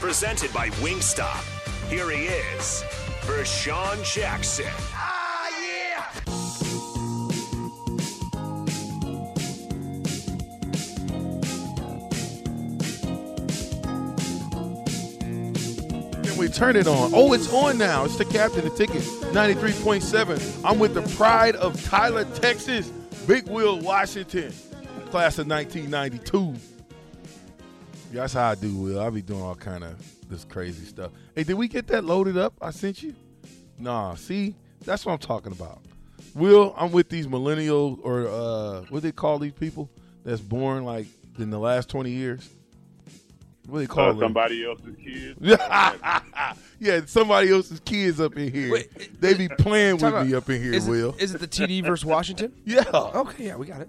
Presented by Wingstop. Here he is, Vershawn Jackson. Ah, yeah! Can we turn it on? Oh, it's on now. It's the captain, the ticket, 93.7. I'm with the pride of Tyler, Texas, Big Will, Washington, class of 1992. Yeah, that's how I do, Will. I be doing all kind of this crazy stuff. Hey, did we get that loaded up? I sent you? Nah, see? That's what I'm talking about. Will, I'm with these millennials, or uh, what they call these people that's born like in the last 20 years? What do they call Uh, them? somebody else's kids. yeah, somebody else's kids up in here. Wait, they be playing with Time me up in here, is Will. It, is it the TD versus Washington? yeah. Okay, yeah, we got it.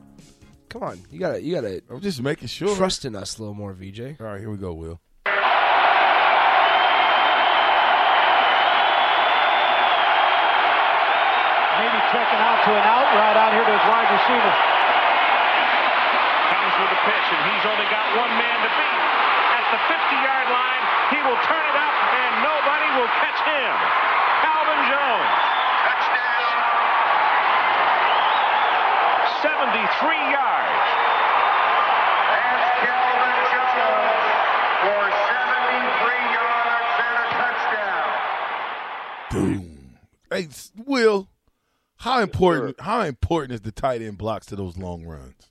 Come on, you got to You got to I'm just making sure. trust in us a little more, VJ. All right, here we go, Will. Maybe checking out to an out right out here to his wide receiver. Comes with the pitch, and he's only got one man to beat. At the 50-yard line, he will turn it up, and nobody will catch him. Calvin Jones. Yards. That's Calvin Jones for 73 yards and a touchdown. Boom. Hey, Will, how important? How important is the tight end blocks to those long runs?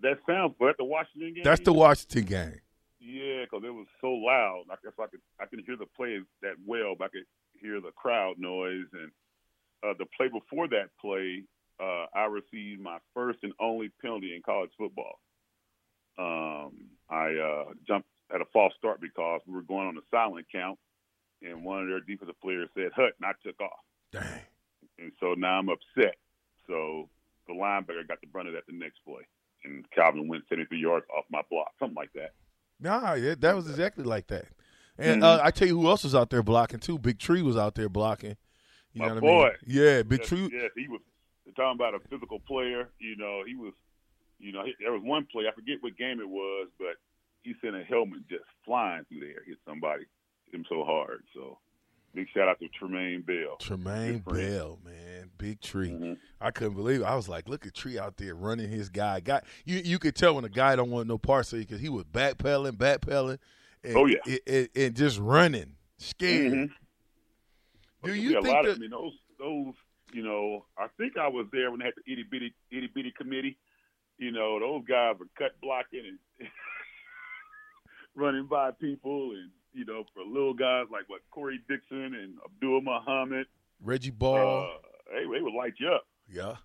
That sounds, but the Washington game. That's the Washington game. Yeah, because it was so loud. I guess I could I couldn't hear the play that well, but I could hear the crowd noise. And uh, the play before that play, uh, I received my first and only penalty in college football. Um, I uh, jumped at a false start because we were going on a silent count, and one of their defensive players said "hut," and I took off. Dang. And so now I'm upset. So the linebacker got the brunt of that the next play, and Calvin went 73 yards off my block, something like that. Nah, yeah, that was exactly like that. And Mhm. uh, I tell you who else was out there blocking too. Big Tree was out there blocking. You My know what boy. I mean? Yeah, Big yes, Tree. Yes, he was. Talking about a physical player. You know, he was. You know, he, there was one play I forget what game it was, but he sent a helmet just flying through there, hit somebody, hit him so hard. So, big shout out to Tremaine Bell. Tremaine Bell, man, big tree. Mhm. I couldn't believe it. I was like, look at Tree out there running his guy. Guy, you you could tell when a guy don't want no parts of it because he was backpedaling, backpedaling. And, Oh, yeah. and, and- and just running, scared. Mhm. Do Yeah, you a think lot that? of, I mean, those those you know, I think I was there when they had the itty bitty itty bitty committee. You know, those guys were cut blocking and running by people, and you know, for little guys like what Corey Dixon and Abdul Muhammad, Reggie Ball, uh, they they would light you up. yeah,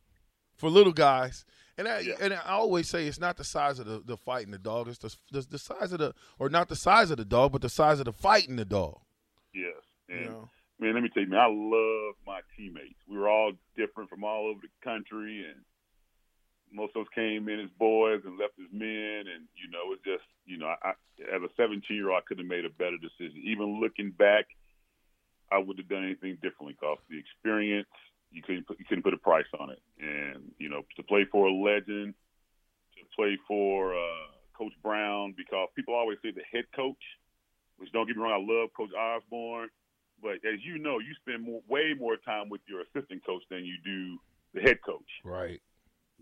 for little guys. And I, Yeah. and I always say it's not the size of the, the fighting the dog. It's the, the the size of the or not the size of the dog, but the size of the fighting the dog. Yes, and You know? Man, let me tell you, man, I love my teammates. We were all different from all over the country, and most of us came in as boys and left as men, and you know, it's just you know, I, as a 17 year old, I could have made a better decision. Even looking back, I would have done anything differently because the experience you couldn't put, you couldn't put a price on it, and you know, to play for a legend, to play for uh, Coach Brown, because people always say the head coach, which don't get me wrong, I love Coach Osborne, but as you know, you spend more, way more time with your assistant coach than you do the head coach Right.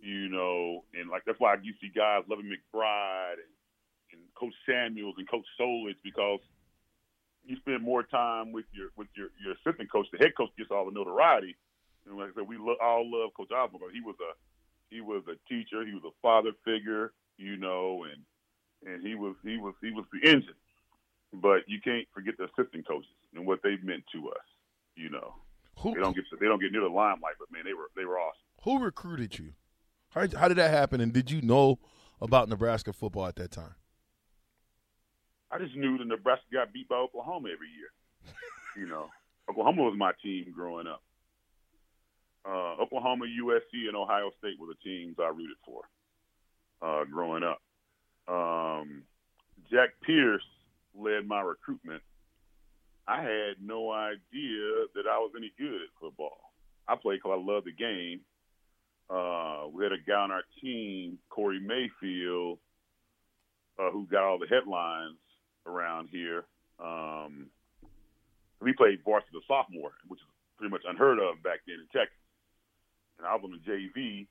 you know, and like that's why you see guys loving McBride and, and Coach Samuels and Coach Solich because you spend more time with your with your, your assistant coach. The head coach gets all the notoriety, and like I said, we lo- all love Coach Osborne. He was a he was a teacher. He was a father figure, you know, and and he was he was he was the engine. But you can't forget the assistant coaches and what they've meant to us. You know, Who they don't get they don't get near the limelight, but man, they were they were awesome. who recruited you? How, how did that happen? And did you know about Nebraska football at that time? I just knew that Nebraska got beat by Oklahoma every year. you know, Oklahoma was my team growing up. Uh, Oklahoma, USC, and Ohio State were the teams I rooted for uh, growing up. Um, Jack Pierce led my recruitment. I had no idea that I was any good at football. I played because I loved the game. Uh, we had a guy on our team, Corey Mayfield, uh, who got all the headlines around here. Um, we played varsity sophomore, which is pretty much unheard of back then in Texas. And I was on the JV,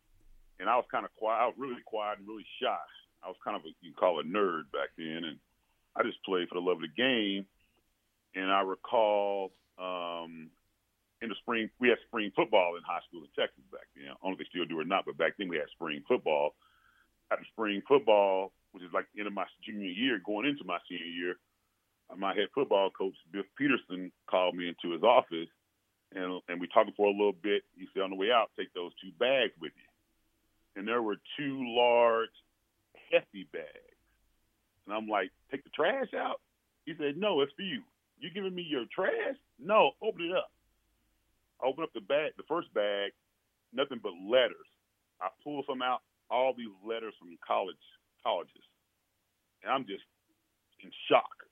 and I was kind of quiet. I was really quiet and really shy. I was kind of a, you can call a nerd back then, and I just played for the love of the game. And I recall um, in the spring, we had spring football in high school in Texas back then. I don't know if they still do or not, but back then we had spring football. After spring football, which is like the end of my junior year, going into my senior year, my head football coach, Biff Peterson, called me into his office, and and we talked for a little bit. He said, on the way out, take those two bags with you. And there were two large, hefty bags. And I'm like, take the trash out? He said, no, it's for you. You giving me your trash? No, open it up. I open up the bag, the first bag, nothing but letters. I pull some out, all these letters from college colleges, and I'm just in shock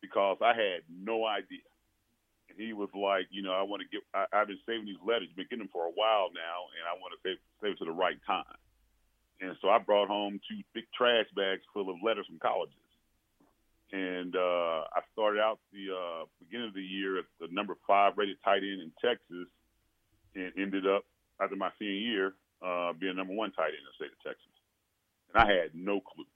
because I had no idea. And he was like, you know, I want to get. I, I've been saving these letters, been getting them for a while now, and I want to save save it to the right time. And so I brought home two big trash bags full of letters from colleges. And uh, I started out the uh, beginning of the year as the number five rated tight end in Texas, and ended up after my senior year uh, being number one tight end in the state of Texas. And I had no clue.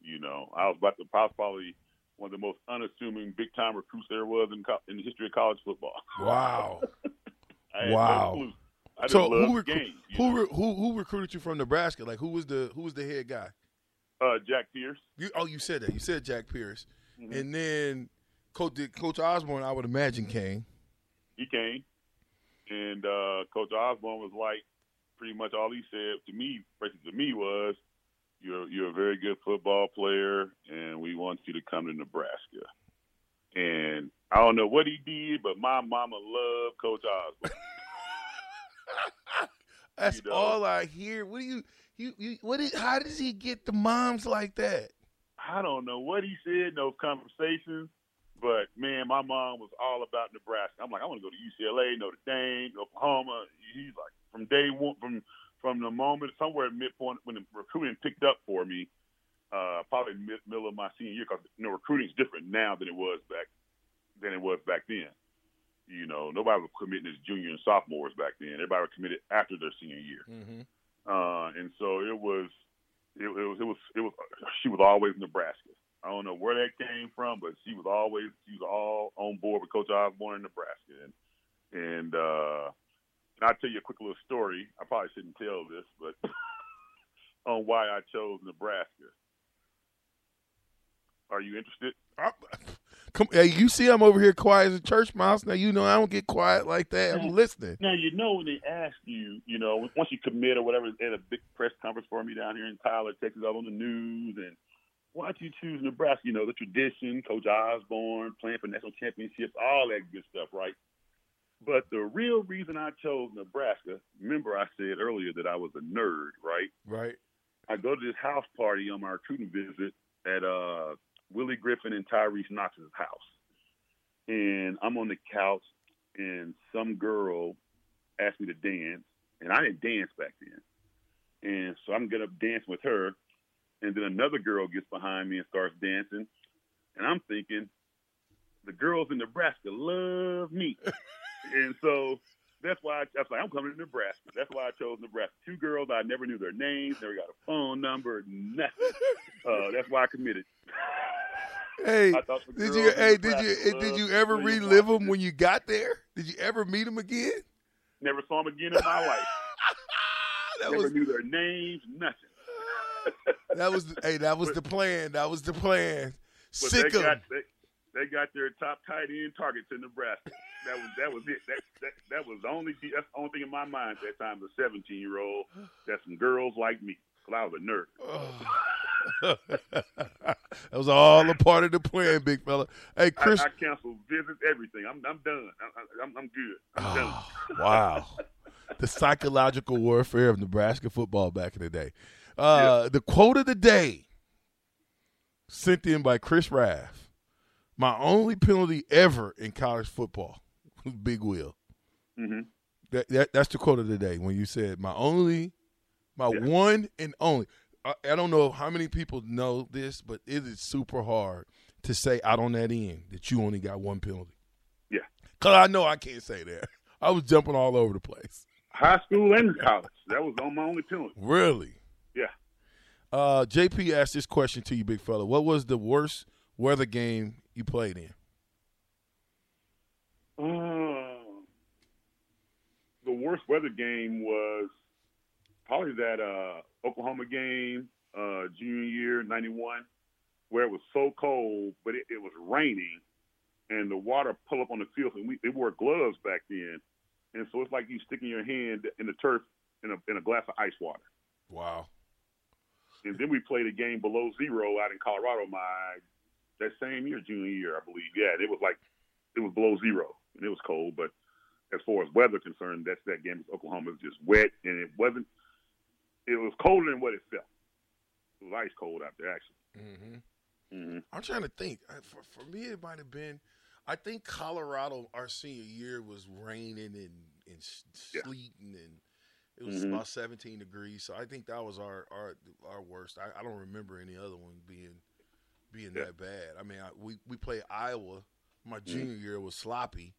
You know, I was about to I was probably one of the most unassuming big time recruits there was in co- in the history of college football. Wow. I wow. No so who, recru- who, re- who who recruited you from Nebraska? Like who was the who was the head guy? Uh, Jack Pierce. You, oh, you said that. You said Jack Pierce, Mhm. and then Coach Coach Osborne. I would imagine came. he came, and uh, Coach Osborne was like, pretty much all he said to me, basically to me, was, "You're you're a very good football player, and we want you to come to Nebraska." And I don't know what he did, but my mama loved Coach Osborne. That's You know. all I hear. What do you you, you what is how does he get the moms like that? I don't know what he said in those conversations, but man, my mom was all about Nebraska. I'm like, I want to go to UCLA, Notre Dame, Oklahoma. He's like, from day one, from from the moment somewhere at midpoint when the recruiting picked up for me, uh, probably mid, middle of my senior year, because you know recruiting is different now than it was back than it was back then. You know, nobody was committing as junior and sophomores back then. Everybody was committed after their senior year. Mm-hmm. Uh, and so it was, it, it was, it was, it was. She was always Nebraska. I don't know where that came from, but she was always, she was all on board with Coach Osborne in Nebraska. And and, uh, and I'll tell you a quick little story. I probably shouldn't tell this, but on why I chose Nebraska. Are you interested? Come, hey, you see, I'm over here quiet as a church mouse. Now you know I don't get quiet like that. I'm listening. Now you know when they ask you, you know, once you commit or whatever, they had a big press conference for me down here in Tyler, Texas, all on the news, and why'd you choose Nebraska? You know, the tradition, Coach Osborne playing for national championships, all that good stuff, right? But the real reason I chose Nebraska, remember I said earlier that I was a nerd, right? Right. I go to this house party on my recruiting visit at uh, Willie Griffin and Tyrese Knox's house. And I'm on the couch, and some girl asked me to dance, and I didn't dance back then. And so I'm gonna dance with her, and then another girl gets behind me and starts dancing, and I'm thinking, the girls in Nebraska love me, and so that's why I, I was like, I'm coming to Nebraska. That's why I chose Nebraska. Two girls I never knew their names, never got a phone number, nothing. Uh, that's why I committed. Hey, I thought the did you? Hey, did you? Did you ever relive them when you got there? Did you ever meet them again? Never saw them again in my life. That never was knew their names, nothing. that was. the- hey, that was the plan. That was the plan. Sick they got they, they got their top tight end targets in Nebraska. That was that was it. That that, that was the only that's the only thing in my mind at that time. The 17 year old that some girls like me. 'Cause I was a nerd. that was all a part of the plan, big fella. Hey, Chris. I, I canceled visits, everything. I'm I'm done. I, I'm good. I'm done. wow. The psychological warfare of Nebraska football back in the day. Uh, The quote of the day sent in by Chris Raff. My only penalty ever in college football Big Will. hmm That, that that's the quote of the day when you said my only, my one and only. I, I don't know how many people know this, but it is super hard to say out on that end that you only got one penalty. Yeah. Cause I know I can't say that. I was jumping all over the place. High school and college. That was on my only penalty. Really? Yeah. Uh, JP asked this question to you, big fella. What was the worst weather game you played in? Uh, the worst weather game was probably that uh, Oklahoma game, uh, junior year, 91, where it was so cold, but it, it was raining, and the water pull up on the field. And we, they wore gloves back then. And so it's like you sticking your hand in the turf in a, in a glass of ice water. Wow. And then we played a game below zero out in Colorado my that same year, junior year, I believe. Yeah, and it was like it was below zero and it was cold. But as far as weather concerned, that's that game. Oklahoma was just wet and it wasn't. It was colder than what it felt. It was ice cold out there, actually. Mm-hmm. Mm-hmm. I'm trying to think. For, for me, it might have been. I think Colorado, our senior year, was raining and, and s- sleeting, and it was Mhm. about 17 degrees. So I think that was our our our worst. I, I don't remember any other one being being that bad. I mean, I, we we played Iowa. My junior year was sloppy.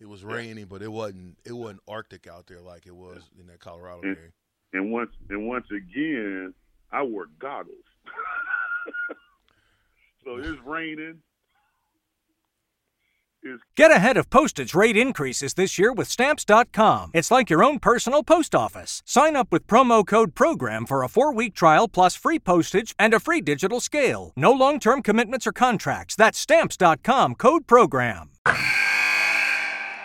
It was raining, but it wasn't it wasn't Arctic out there like it was in that Colorado And, game. And once and once again, I wore goggles. so it's raining. It's Get ahead of postage rate increases this year with Stamps.com. It's like your own personal post office. Sign up with promo code PROGRAM for a four week trial plus free postage and a free digital scale. No long term commitments or contracts. That's Stamps.com code PROGRAM.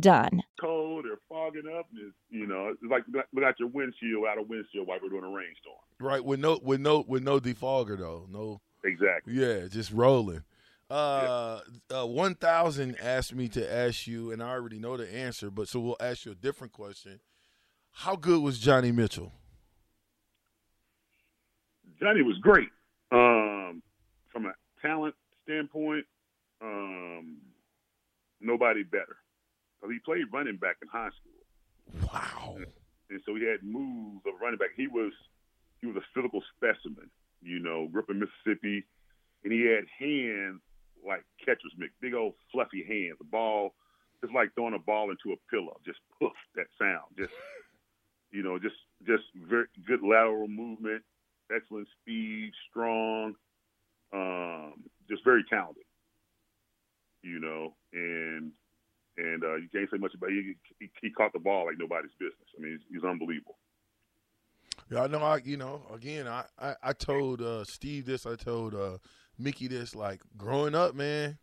done. cold or fogging up. And it's, you know, it's like look out your windshield out a windshield wiper during a rainstorm. Right with no with no with no defogger though. No. Exactly. Yeah, just rolling. Uh, uh, one thousand asked me to ask you, and I already know the answer, but so we'll ask you a different question. How good was Johnny Mitchell? Johnny was great. Um, from a talent standpoint, um, nobody better. Because he played running back in high school. Wow. And so he had moves of running back. He was he was a physical specimen, you know, grew up in Mississippi, and he had hands like catcher's mitt, big old fluffy hands. The ball, just like throwing a ball into a pillow, just poof, that sound. Just you know, just just very good lateral movement, excellent speed, strong, um, just very talented. You know, and and uh, you can't say much about he, he. He caught the ball like nobody's business. I mean, he's, he's unbelievable. Yeah, I know. I you know again. I I, I told uh, Steve this. I told uh, Mickey this. Like growing up, man.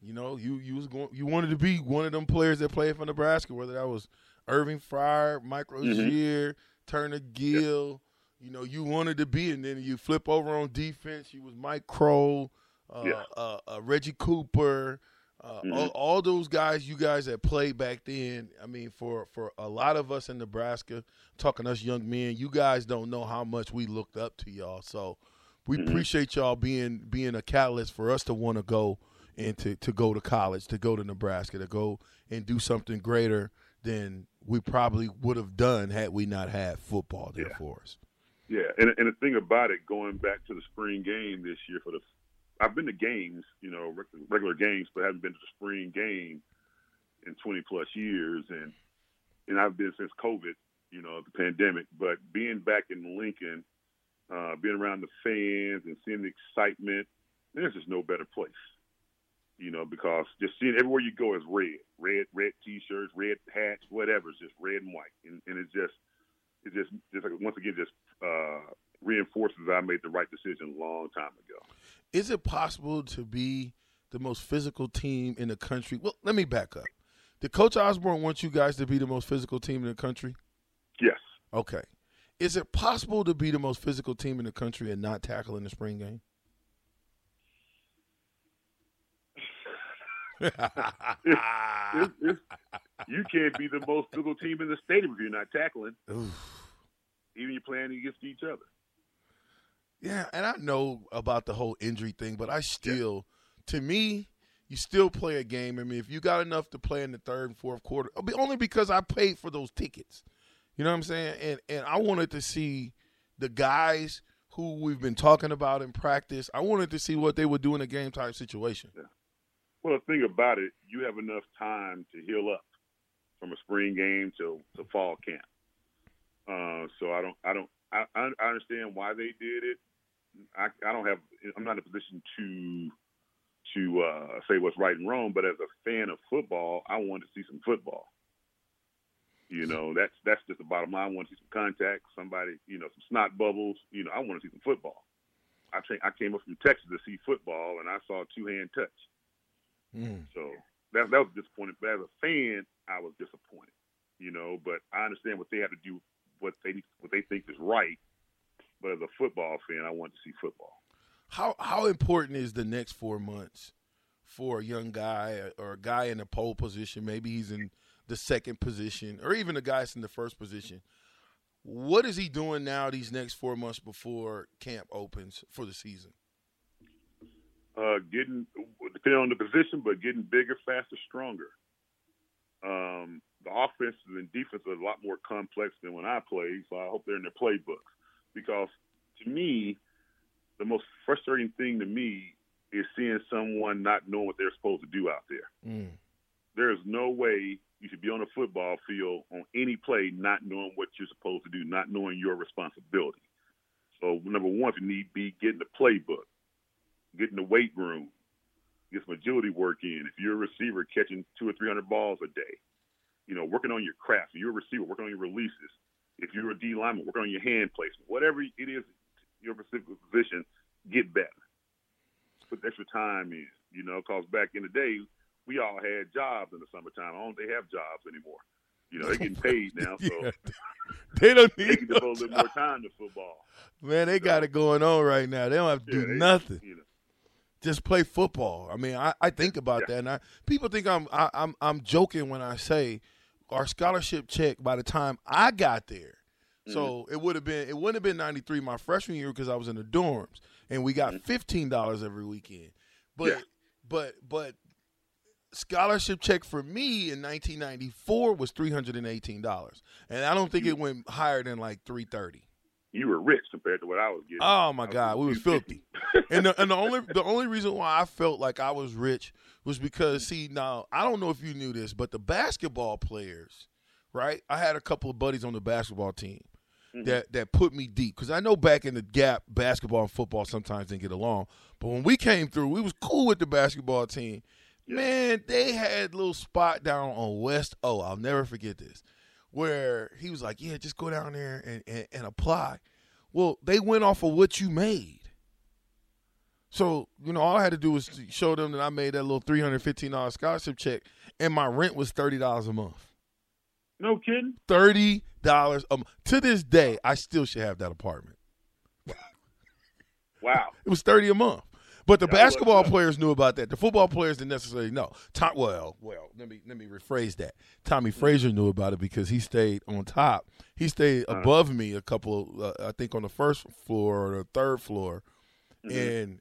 You know, you you was going. You wanted to be one of them players that played for Nebraska. Whether that was Irving Fryar, Mike Rozier, Turner Gill. You know, you wanted to be, and then you flip over on defense. You was Mike Croel, uh, Yeah. uh, uh, Reggie Cooper, uh, all, all those guys. You guys that played back then. I mean, for for a lot of us in Nebraska, talking us young men, you guys don't know how much we looked up to y'all. So we appreciate y'all being being a catalyst for us to want to go and to, to go to college, to go to Nebraska, to go and do something greater than we probably would have done had we not had football there for us. Yeah, and and the thing about it, going back to the spring game this year for the, I've been to games, you know, regular games, but haven't been to the spring game in 20 plus years, and and I've been since COVID, you know, the pandemic. But being back in Lincoln, uh, being around the fans and seeing the excitement, there's just no better place, you know, because just seeing everywhere you go is red, red, red t-shirts, red hats, whatever. It's just red and white, and, and it's just it just just like once again just uh, reinforces that I made the right decision a long time ago. Is it possible to be the most physical team in the country? Well, let me back up. Did Coach Osborne want you guys to be the most physical team in the country? Yes. Okay. Is it possible to be the most physical team in the country and not tackle in the spring game? It's- it's- it's- you can't be the most physical team in the stadium if you're not tackling. Even you're playing against each other. Yeah, and I know about the whole injury thing, but I still, to me, you still play a game. I mean, if you got enough to play in the third and fourth quarter, only because I paid for those tickets. You know what I'm saying? And and I wanted to see the guys who we've been talking about in practice. I wanted to see what they would do in a game type situation. Well, the thing about it, you have enough time to heal up from a spring game to, to fall camp. Uh, so I don't, I don't, I I understand why they did it. I, I don't have, I'm not in a position to to uh, say what's right and wrong, but as a fan of football, I want to see some football. You know, that's that's just the bottom line. I want to see some contact, somebody, you know, some snot bubbles. You know, I want to see some football. I tra- I came up from Texas to see football, and I saw a two hand touch. Mm. So that that was disappointing. But as a fan, I was disappointed. You know, but I understand what they have to do, what they what they think is right. But as a football fan, I want to see football. How how important is the next four months for a young guy or a guy in a pole position? Maybe he's in the second position, or even a guy's in the first position. What is he doing now? These next four months before camp opens for the season. uh, getting depending on the position, but getting bigger, faster, stronger. Um, the offense and defense are a lot more complex than when I played, so I hope they're in their playbooks. Because to me, the most frustrating thing to me is seeing someone not knowing what they're supposed to do out there. Mm. There is no way you should be on a football field on any play not knowing what you're supposed to do, not knowing your responsibility. So number one, if you need be, get in the playbook get in the weight room, get some agility work in. If you're a receiver catching two or three hundred balls a day, you know, working on your craft. If you're a receiver, working on your releases. If you're a D lineman, working on your hand placement. Whatever it is, your specific position, get better. Put extra time in, you know, because back in the day, we all had jobs in the summertime. I don't think they have jobs anymore. You know, they're getting paid now, so Yeah. They don't they need can no devote a little more time to football. Man, they got it going on right now. They don't have to do they- nothing. You know, Just play football. I mean, I, I think about that, and I, people think I'm I, I'm I'm joking when I say our scholarship check by the time I got there. So mm-hmm. it would have been it wouldn't have been ninety three my freshman year because I was in the dorms and we got mm-hmm. fifteen dollars every weekend. But but but scholarship check for me in 1994 was three hundred and eighteen dollars, and I don't think it went higher than like three thirty. you were rich compared to what I was getting. Oh my God, we was filthy. and the, and the only the only reason why I felt like I was rich was because see now I don't know if you knew this, but the basketball players, right? I had a couple of buddies on the basketball team mm-hmm. that that put me deep because I know back in the gap, basketball and football sometimes didn't get along, but when we came through, we was cool with the basketball team. Man, they had a little spot down on West O. I'll never forget this, where he was like, "Yeah, just go down there and, and, and apply." Well, they went off of what you made. So you know, all I had to do was show them that I made that little three hundred fifteen dollars scholarship check, and my rent was thirty dollars a month. No kidding. Thirty dollars a month. To this day, I still should have that apartment. Wow. It was thirty a month. But the basketball players knew about that. The football players didn't necessarily know. Tom, well, well, let me let me rephrase that. Tommie Mm-hmm. Frazier knew about it because he stayed on top. He stayed Uh-huh. above me a couple, uh, I think, on the first floor or the third floor, Mm-hmm. and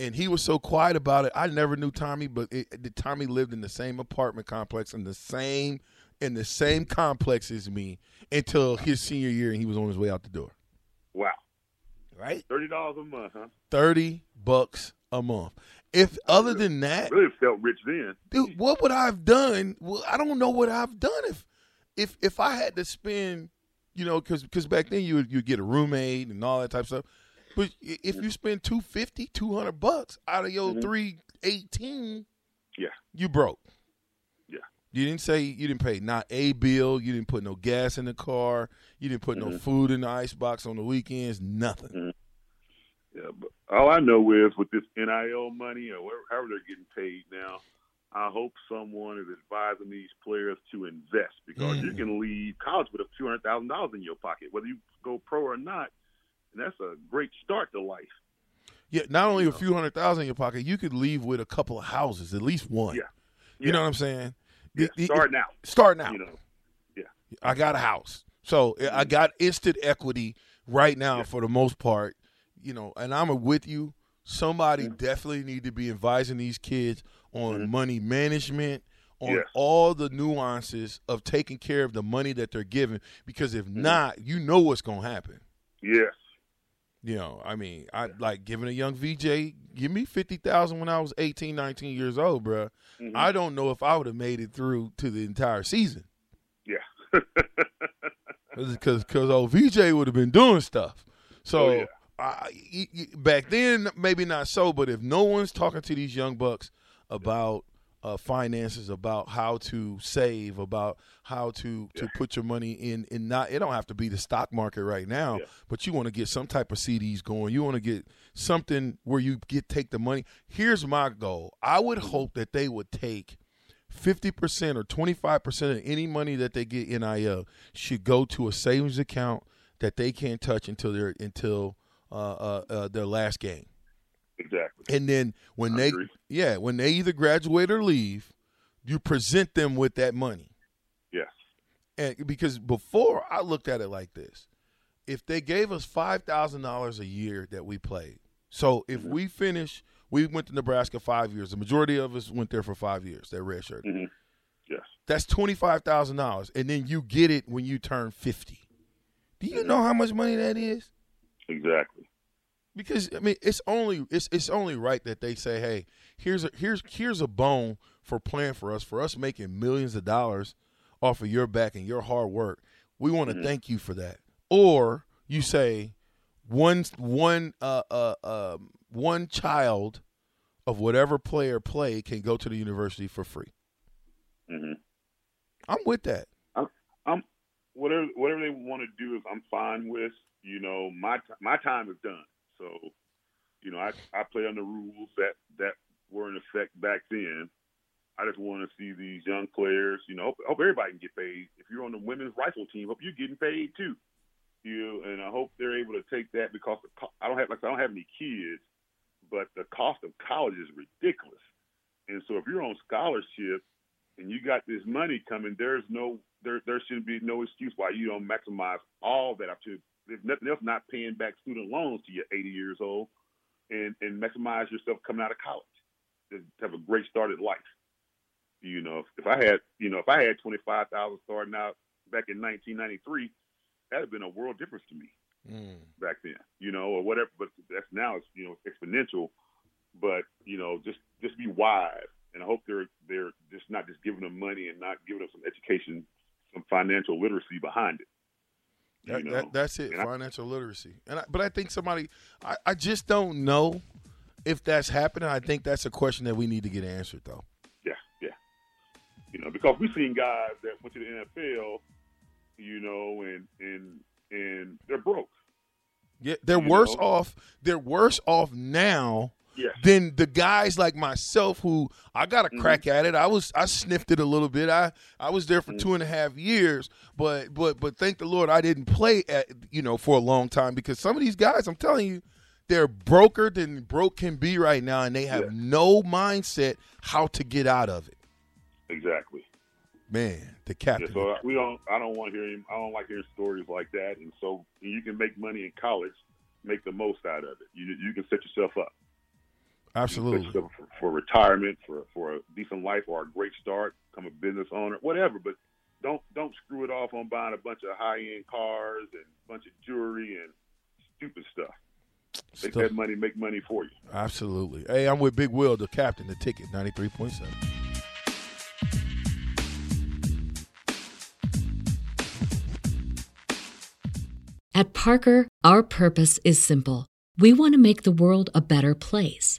and he was so quiet about it. I never knew Tommy, but it, Tommy lived in the same apartment complex in the same in the same complex as me until his senior year, and he was on his way out the door. Wow. Right. Thirty dollars a month, huh? Thirty bucks a month. If other than that, Really felt rich then. dude, what would I have done? Well, I don't know what I've done if if if I had to spend, you know, because because back then you would you get a roommate and all that type of stuff. But if you spend 250, 200 bucks out of your Mhm. three eighteen, Yeah. you broke. Yeah. You didn't say you didn't pay not a bill. You didn't put no gas in the car. You didn't put no Mhm. food in the icebox on the weekends. Nothing. Mm-hmm. Yeah, but all I know is with this NIL money or whatever, however they're getting paid now, I hope someone is advising these players to invest because Mm. you can leave college with a two hundred thousand dollars in your pocket, whether you go pro or not, and that's a great start to life. Yeah, not only a few hundred thousand in your pocket, you could leave with a couple of houses, at least one. Yeah. You Yeah. know what I'm saying? Yeah, The- the- starting out. Starting out. You know. Yeah. I got a house. So I mm-hmm. got instant equity right now for the most part, you know, and I'm with you. Somebody definitely need to be advising these kids on mm-hmm. money management, on Yes. all the nuances of taking care of the money that they're given because if mm-hmm. not, you know what's going to happen. Yes. You know, I mean, I like giving a young VJ, give me 50,000 when I was 18, 19 years old, bruh. Mhm. I don't know if I would have made it through to the entire season. Yeah. because because old VJ would have been doing stuff. So Oh, yeah. I, back then, maybe not so, but if no one's talking to these young bucks about uh, finances, about how to save, about how to to put your money in, in not it don't have to be the stock market right now, but you want to get some type of CDs going. You want to get something where you get take the money. Here's my goal. I would hope that they would take. 50% or 25% of any money that they get NIL should go to a savings account that they can't touch until their until uh, uh, uh, their last game. Exactly. And then when I they agree. yeah, when they either graduate or leave, you present them with that money. Yes. And because before I looked at it like this. If they gave us $5,000 a year that we played. So if we finish we went to Nebraska 5 years. The majority of us went there for 5 years. That red shirt. Mm-hmm. Yes. That's twenty five thousand dollars, and then you get it when you turn fifty. Do you know how much money that is? Exactly. Because I mean, it's only it's it's only right that they say, "Hey, here's a here's here's a bone for playing for us, for us making millions of dollars off of your back and your hard work. We want to Mhm. thank you for that." Or you say, one one uh uh um, one child of whatever player played can go to the university for free. Mm-hmm. I'm with that. I'm, I'm whatever whatever they want to do is I'm fine with. You know, my t- my time is done. So, you know, I I play under rules that that were in effect back then. I just want to see these young players. You know, hope, hope everybody can get paid. If you're on the women's rifle team, hope you're getting paid too. You know, and I hope they're able to take that because the, I don't have like I don't have any kids, but the cost of college is ridiculous. And so if you're on scholarship and you got this money coming, there's no there there shouldn't be no excuse why you don't maximize all that opportunity. If nothing else, not paying back student loans to your 80 years old, and and maximize yourself coming out of college to have a great start at life. You know, if, if I had you know if I had 25,000 starting out back in 1993, that'd have been a world difference to me mm. back then. You know, or whatever. But that's now it's you know exponential. But you know, just just be wise and I hope they're they're just not just giving them money and not giving them some education, some financial literacy behind it. You That, that, that's it, And I- financial literacy. And I, but I think somebody, I, I just don't know if that's happening. I think that's a question that we need to get answered, though. Yeah. Yeah. You know, because we've seen guys that went to the NFL, you know, and and and they're broke. Yeah, they're worse know? off. They're worse off now yes. than the guys like myself who I got a mm-hmm. crack at it. I was I sniffed it a little bit. I I was there for mm-hmm. two and a half years, but but but thank the Lord I didn't play at you know for a long time because some of these guys I'm telling you they're broker than broke can be right now, and they have no mindset how to get out of it. Exactly. Man, the captain. Yeah, so we don't. I don't want to hear him. I don't like hearing stories like that. And so you can make money in college, make the most out of it. You you can set yourself up. Absolutely. For, for, retirement, for for a decent life, or a great start, become a business owner, whatever. But don't don't screw it off on buying a bunch of high end cars and a bunch of jewelry and stupid stuff. Make that money make money for you. Absolutely. Hey, I'm with Big Will, the captain, the ticket, 93.7. At Parker, our purpose is simple. We want to make the world a better place